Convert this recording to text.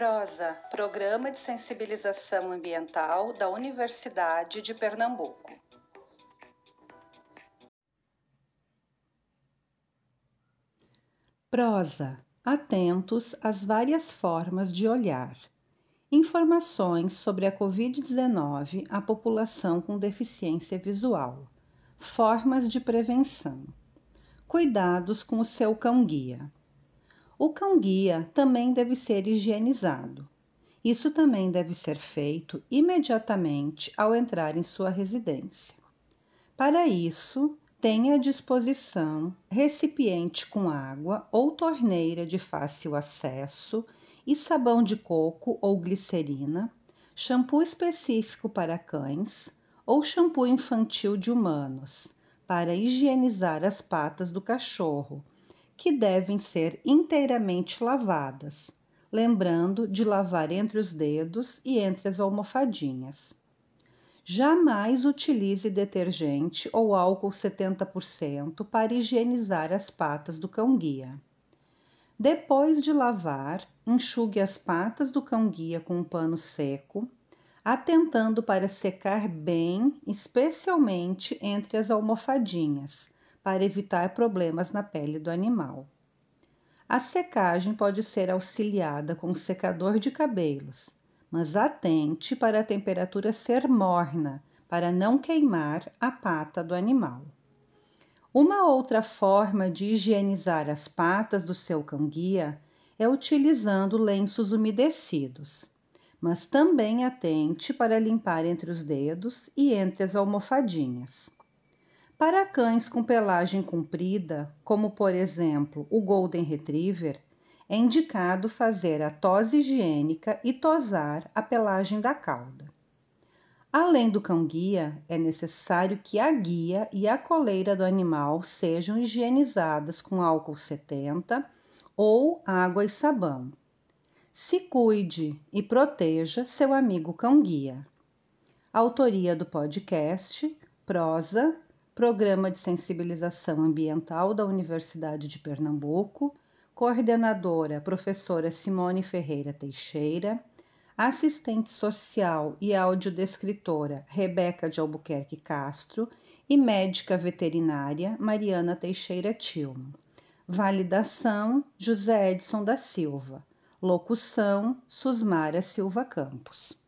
Prosa, Programa de Sensibilização Ambiental da Universidade de Pernambuco. Prosa, atentos às várias formas de olhar. Informações sobre a Covid-19 à população com deficiência visual. Formas de prevenção. Cuidados com o seu cão-guia. O cão-guia também deve ser higienizado. Isso também deve ser feito imediatamente ao entrar em sua residência. Para isso, tenha à disposição recipiente com água ou torneira de fácil acesso e sabão de coco ou glicerina, shampoo específico para cães ou shampoo infantil de humanos, para higienizar as patas do cachorro, que devem ser inteiramente lavadas, lembrando de lavar entre os dedos e entre as almofadinhas. Jamais utilize detergente ou álcool 70% para higienizar as patas do cão-guia. Depois de lavar, enxugue as patas do cão-guia com um pano seco, atentando para secar bem, especialmente entre as almofadinhas, para evitar problemas na pele do animal. A secagem pode ser auxiliada com um secador de cabelos, mas atente para a temperatura ser morna, para não queimar a pata do animal. Uma outra forma de higienizar as patas do seu cão-guia é utilizando lenços umedecidos, mas também atente para limpar entre os dedos e entre as almofadinhas. Para cães com pelagem comprida, como por exemplo o Golden Retriever, é indicado fazer a tose higiênica e tosar a pelagem da cauda. Além do cão-guia, é necessário que a guia e a coleira do animal sejam higienizadas com álcool 70 ou água e sabão. Se cuide e proteja seu amigo cão-guia. Autoria do podcast Prosa, Programa de Sensibilização Ambiental da Universidade de Pernambuco, coordenadora professora Simone Ferreira Teixeira assistente social e audiodescritora Rebeca de Albuquerque Castro e médica veterinária Mariana Teixeira Tilmo. Validação José Edson da Silva. Locução Susmara Silva Campos.